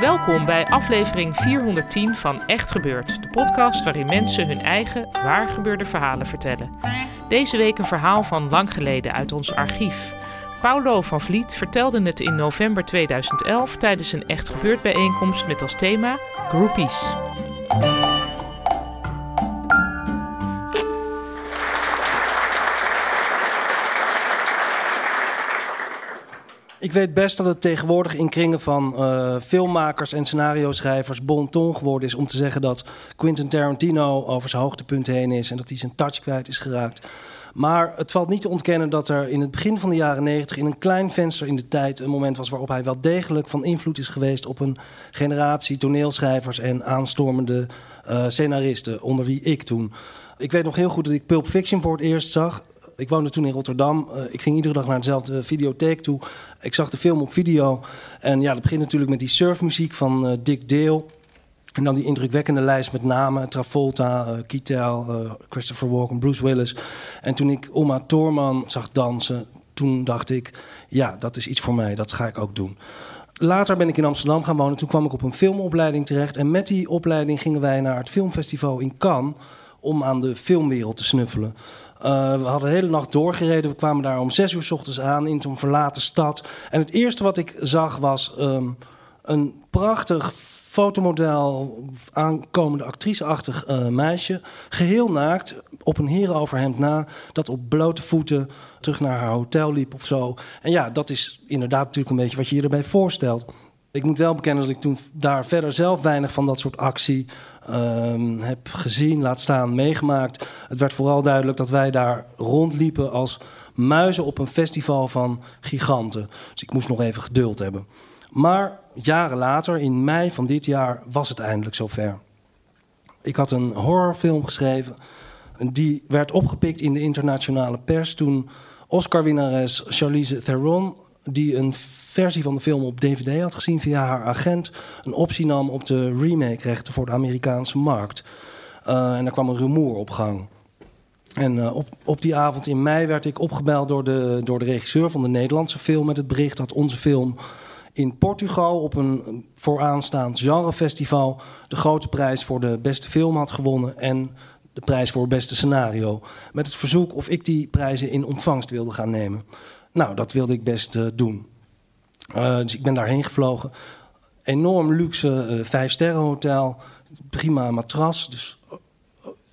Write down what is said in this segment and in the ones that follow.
Welkom bij aflevering 410 van Echt Gebeurd, de podcast waarin mensen hun eigen waar gebeurde verhalen vertellen. Deze week een verhaal van lang geleden uit ons archief. Paulo van Vliet vertelde het in november 2011 tijdens een Echt Gebeurd bijeenkomst met als thema Groupies. Ik weet best dat het tegenwoordig in kringen van eh, filmmakers en scenario-schrijvers bon ton geworden is om te zeggen dat Quentin Tarantino over zijn hoogtepunt heen is en dat hij zijn touch kwijt is geraakt. Maar het valt niet te ontkennen dat er in het begin van de jaren 90 in een klein venster in de tijd een moment was waarop hij wel degelijk van invloed is geweest op een generatie toneelschrijvers en aanstormende eh, scenaristen, onder wie ik toen. Ik weet nog heel goed dat ik Pulp Fiction voor het eerst zag. Ik woonde toen in Rotterdam. Eh, ik ging iedere dag naar dezelfde videotheek toe. Ik zag de film op video. En ja, dat begint natuurlijk met die surfmuziek van eh, Dick Dale. En dan die indrukwekkende lijst met namen. Travolta, eh Keitel, eh, Christopher Walken, Bruce Willis. En toen ik Oma Thurman zag dansen... toen dacht ik, ja, dat is iets voor mij. Dat ga ik ook doen. Later ben ik in Amsterdam gaan wonen. Toen kwam ik op een filmopleiding terecht. En met die opleiding gingen wij naar het filmfestival in Cannes... om aan de filmwereld te snuffelen. Uh, we hadden de hele nacht doorgereden. We kwamen daar om zes uur s ochtends aan in zo'n verlaten stad. En het eerste wat ik zag was um, een prachtig fotomodel, aankomende actriceachtig uh, meisje. Geheel naakt, op een herenoverhemd na, dat op blote voeten terug naar haar hotel liep of zo. En ja, dat is inderdaad natuurlijk een beetje wat je je erbij voorstelt. Ik moet wel bekennen dat ik toen daar verder zelf weinig van dat soort actie um, heb gezien, laat staan, meegemaakt. Het werd vooral duidelijk dat wij daar rondliepen als muizen op een festival van giganten. Dus ik moest nog even geduld hebben. Maar jaren later, in mei van dit jaar, was het eindelijk zover. Ik had een horrorfilm geschreven. Die werd opgepikt in de internationale pers toen Oscar-winnares Charlize Theron, die een versie van de film op DVD had gezien via haar agent, een optie nam op de remake-rechten voor de Amerikaanse markt. Uh, en daar kwam een rumoer op gang. En uh, op, op die avond in mei werd ik opgebeld door de, door de regisseur van de Nederlandse film met het bericht dat onze film in Portugal op een vooraanstaand genrefestival de grote prijs voor de beste film had gewonnen en de prijs voor het beste scenario. Met het verzoek of ik die prijzen in ontvangst wilde gaan nemen. Nou, dat wilde ik best uh, doen. Uh, dus ik ben daarheen gevlogen. Enorm luxe uh, vijfsterrenhotel. Prima matras. Dus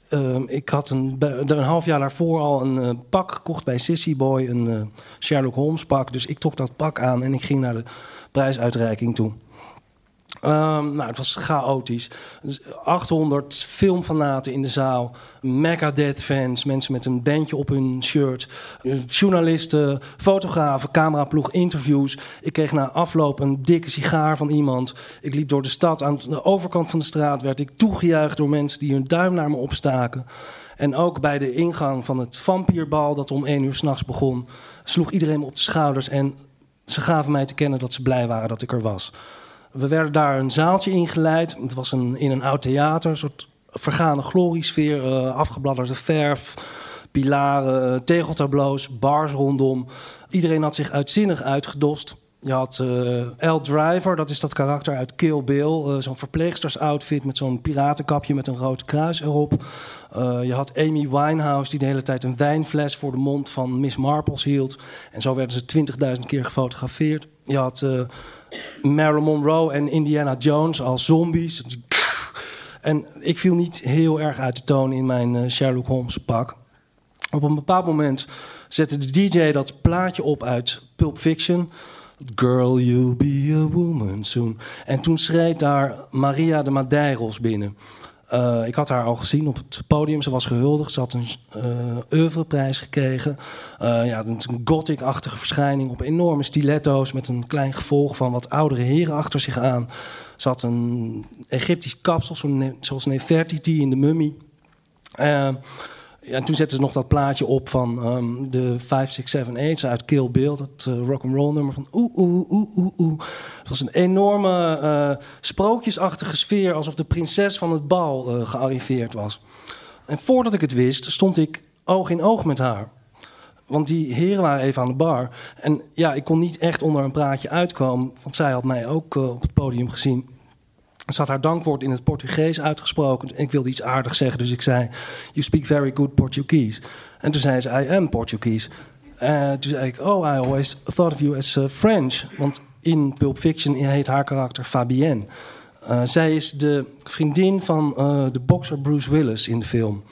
uh, ik had een, een half jaar daarvoor al een pak gekocht bij Sissy Boy. Een Sherlock Holmes pak. Dus ik trok dat pak aan en ik ging naar de prijsuitreiking toe. Um, nou, het was chaotisch. 800 filmfanaten in de zaal. Megadeth-fans, mensen met een bandje op hun shirt. Journalisten, fotografen, cameraploeg, interviews. Ik kreeg na afloop een dikke sigaar van iemand. Ik liep door de stad. Aan de overkant van de straat werd ik toegejuicht door mensen die hun duim naar me opstaken. En ook bij de ingang van het vampierbal, dat om één uur s'nachts begon, sloeg iedereen me op de schouders. En ze gaven mij te kennen dat ze blij waren dat ik er was. We werden daar een zaaltje ingeleid. Het was een, in een oud theater, een soort vergane gloriesfeer, uh, afgebladderde verf, pilaren, tegeltableaus, bars rondom. Iedereen had zich uitzinnig uitgedost. Je had uh, L. Driver, dat is dat karakter uit Kill Bill. Zo'n verpleegstersoutfit met zo'n piratenkapje met een rood kruis erop. Je had Amy Winehouse, die de hele tijd een wijnfles voor de mond van Miss Marples hield. En zo werden ze 20.000 keer gefotografeerd. Je had Marilyn Monroe en Indiana Jones als zombies. En ik viel niet heel erg uit de toon in mijn uh, Sherlock Holmes pak. Op een bepaald moment zette de DJ dat plaatje op uit Pulp Fiction. Girl, you'll be a woman soon. En toen schreed daar Maria de Madeiros binnen. Uh, ik had haar al gezien op het podium. Ze was gehuldigd. Ze had een uh, oeuvreprijs gekregen. Uh, ja, een gothic-achtige verschijning op enorme stiletto's... met een klein gevolg van wat oudere heren achter zich aan. Ze had een Egyptisch kapsel, zoals Nefertiti in de mummie. Ja, en toen zetten ze nog dat plaatje op van um, de 5678 uit Kill Bill, dat uh, rock'n'roll nummer van oeh, oeh, oeh, oeh, oeh. Het was een enorme uh, sprookjesachtige sfeer, alsof de prinses van het bal uh, gearriveerd was. En voordat ik het wist, stond ik oog in oog met haar. Want die heren waren even aan de bar. En ja, ik kon niet echt onder een praatje uitkomen, want zij had mij ook op het podium gezien. Ze had haar dankwoord in het Portugees uitgesproken. En ik wilde iets aardigs zeggen, dus ik zei: You speak very good Portuguese. En toen zei ze: I am Portuguese. En toen zei ik: Oh, I always thought of you as uh, French. Want in Pulp Fiction heet haar karakter Fabienne. Uh, zij is de vriendin van de bokser Bruce Willis in de film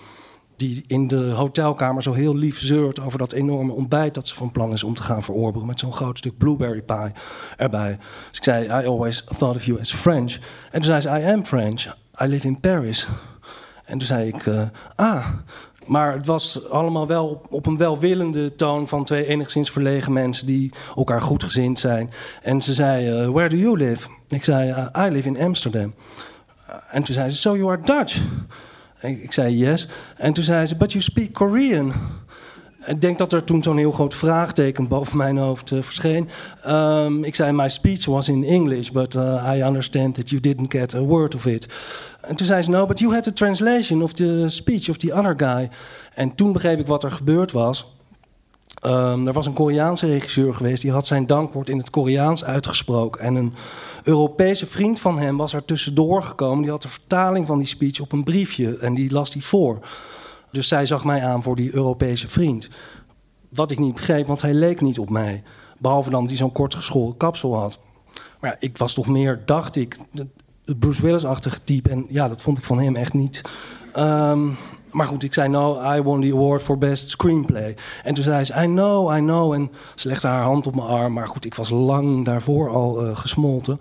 die in de hotelkamer zo heel lief zeurt over dat enorme ontbijt dat ze van plan is om te gaan verorberen met zo'n groot stuk blueberry pie erbij. Dus ik zei, I always thought of you as French. En toen zei ze, I am French. I live in Paris. En toen zei ik, uh, ah, maar het was allemaal wel op, een welwillende toon van twee enigszins verlegen mensen die elkaar goed gezind zijn. En ze zei, uh, where do you live? Ik zei, uh, I live in Amsterdam. en toen zei ze, so you are Dutch? Ik, zei yes. En toen zei ze, but you speak Korean. Ik denk dat er toen zo'n heel groot vraagteken boven mijn hoofd uh, verscheen. Um, ik zei, my speech was in English, but uh, I understand that you didn't get a word of it. En toen zei ze, no, but you had the translation of the speech of the other guy. En toen begreep ik wat er gebeurd was. Um, er was een Koreaanse regisseur geweest, die had zijn dankwoord in het Koreaans uitgesproken. En een Europese vriend van hem was er tussendoor gekomen. Die had de vertaling van die speech op een briefje en die las die voor. Dus zij zag mij aan voor die Europese vriend. Wat ik niet begreep, want hij leek niet op mij. Behalve dan hij zo'n kort geschoren kapsel had. Maar ja, ik was toch meer, dacht ik, het Bruce Willis-achtige type. En ja, dat vond ik van hem echt niet. Um, maar goed, ik zei, no, I won the award for best screenplay. En toen zei ze, I know, I know. En ze legde haar hand op mijn arm. Maar goed, ik was lang daarvoor al uh, gesmolten.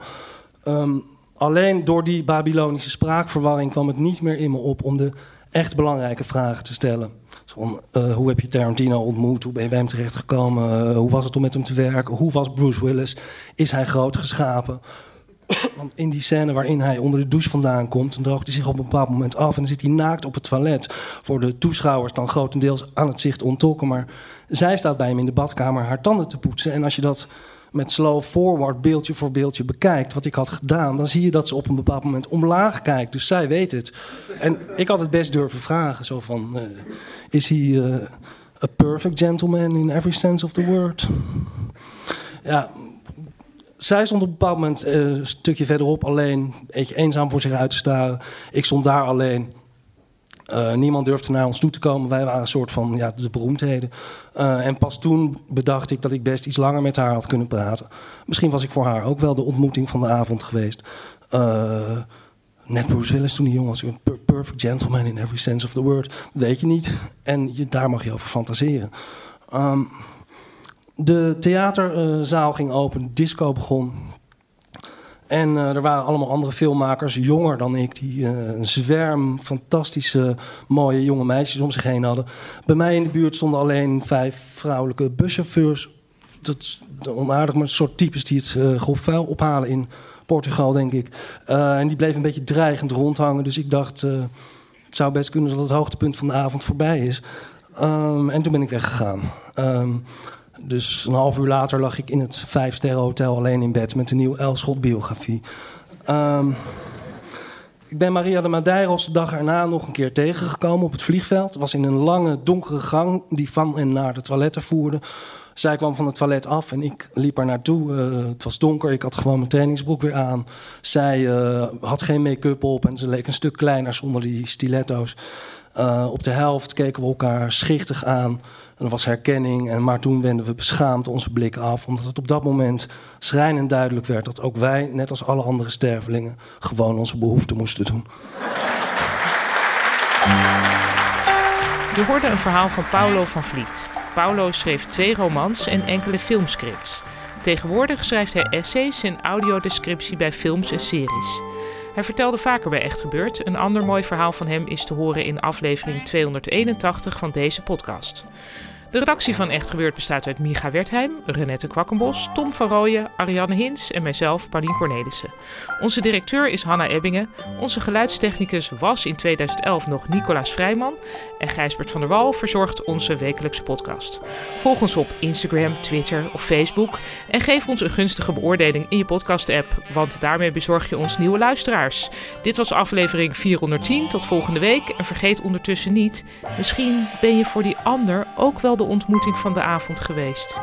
Um, alleen door die Babylonische spraakverwarring kwam het niet meer in me op... om de echt belangrijke vragen te stellen. Van, uh, hoe heb je Tarantino ontmoet? Hoe ben je bij hem terechtgekomen? Uh, hoe was het om met hem te werken? Hoe was Bruce Willis? Is hij groot geschapen? Want in die scène waarin hij onder de douche vandaan komt, dan droogt hij zich op een bepaald moment af. En dan zit hij naakt op het toilet. Voor de toeschouwers dan grotendeels aan het zicht onttrokken. Maar zij staat bij hem in de badkamer haar tanden te poetsen. En als je dat met slow forward beeldje voor beeldje bekijkt, wat ik had gedaan, dan zie je dat ze op een bepaald moment omlaag kijkt. Dus zij weet het. En ik had het best durven vragen: zo van, uh, is hij uh, a perfect gentleman in every sense of the word? Ja, zij stond op een bepaald moment uh, een stukje verderop alleen, een beetje eenzaam voor zich uit te staren. Ik stond daar alleen. Uh, niemand durfde naar ons toe te komen. Wij waren een soort van ja, de beroemdheden. Uh, en pas toen bedacht ik dat ik best iets langer met haar had kunnen praten. Misschien was ik voor haar ook wel de ontmoeting van de avond geweest. net Bruce Willis toen die jong was. Een perfect gentleman in every sense of the word. Weet je niet. En je, daar mag je over fantaseren. Um, de theaterzaal ging open, disco begon. En uh, er waren allemaal andere filmmakers, jonger dan ik, die uh, een zwerm fantastische, mooie jonge meisjes om zich heen hadden. Bij mij in de buurt stonden alleen vijf vrouwelijke buschauffeurs. Dat is onaardig, maar een soort types die het uh, groep vuil ophalen in Portugal, denk ik. en die bleven een beetje dreigend rondhangen. Dus ik dacht, het zou best kunnen dat het hoogtepunt van de avond voorbij is. Um, en toen ben ik weggegaan. Um, dus een half uur later lag ik in het vijfsterren hotel alleen in bed met een nieuw Elschot biografie. Um, ik ben Maria de Madeiros de dag erna nog een keer tegengekomen op het vliegveld. Was in een lange, donkere gang die van en naar de toiletten voerde. Zij kwam van het toilet af en ik liep er naartoe. Uh, het was donker, ik had gewoon mijn trainingsbroek weer aan. Zij uh, had geen make-up op en ze leek een stuk kleiner zonder die stiletto's. Uh, op de helft keken we elkaar schichtig aan. En er was herkenning, en maar toen wenden we beschaamd onze blik af, omdat het op dat moment schrijnend duidelijk werd dat ook wij, net als alle andere stervelingen, gewoon onze behoeften moesten doen. Je hoorde een verhaal van Paulo van Vliet. Paulo schreef twee romans en enkele filmscripts. Tegenwoordig schrijft hij essays en audiodescriptie bij films en series. Hij vertelde vaker bij Echt Gebeurd. Een ander mooi verhaal van hem is te horen in aflevering 281 van deze podcast. De redactie van Echt Gebeurd bestaat uit Micha Wertheim, Renette Kwakkenbos, Tom van Rooyen, Ariane Hins en mijzelf, Paulien Cornelissen. Onze directeur is Hanna Ebbingen. Onze geluidstechnicus was in 2011 nog Nicolaas Vrijman. En Gijsbert van der Wal verzorgt onze wekelijkse podcast. Volg ons op Instagram, Twitter of Facebook. En geef ons een gunstige beoordeling in je podcast-app, want daarmee bezorg je ons nieuwe luisteraars. Dit was aflevering 410. Tot volgende week. En vergeet ondertussen niet, misschien ben je voor die ander ook wel de ontmoeting van de avond geweest.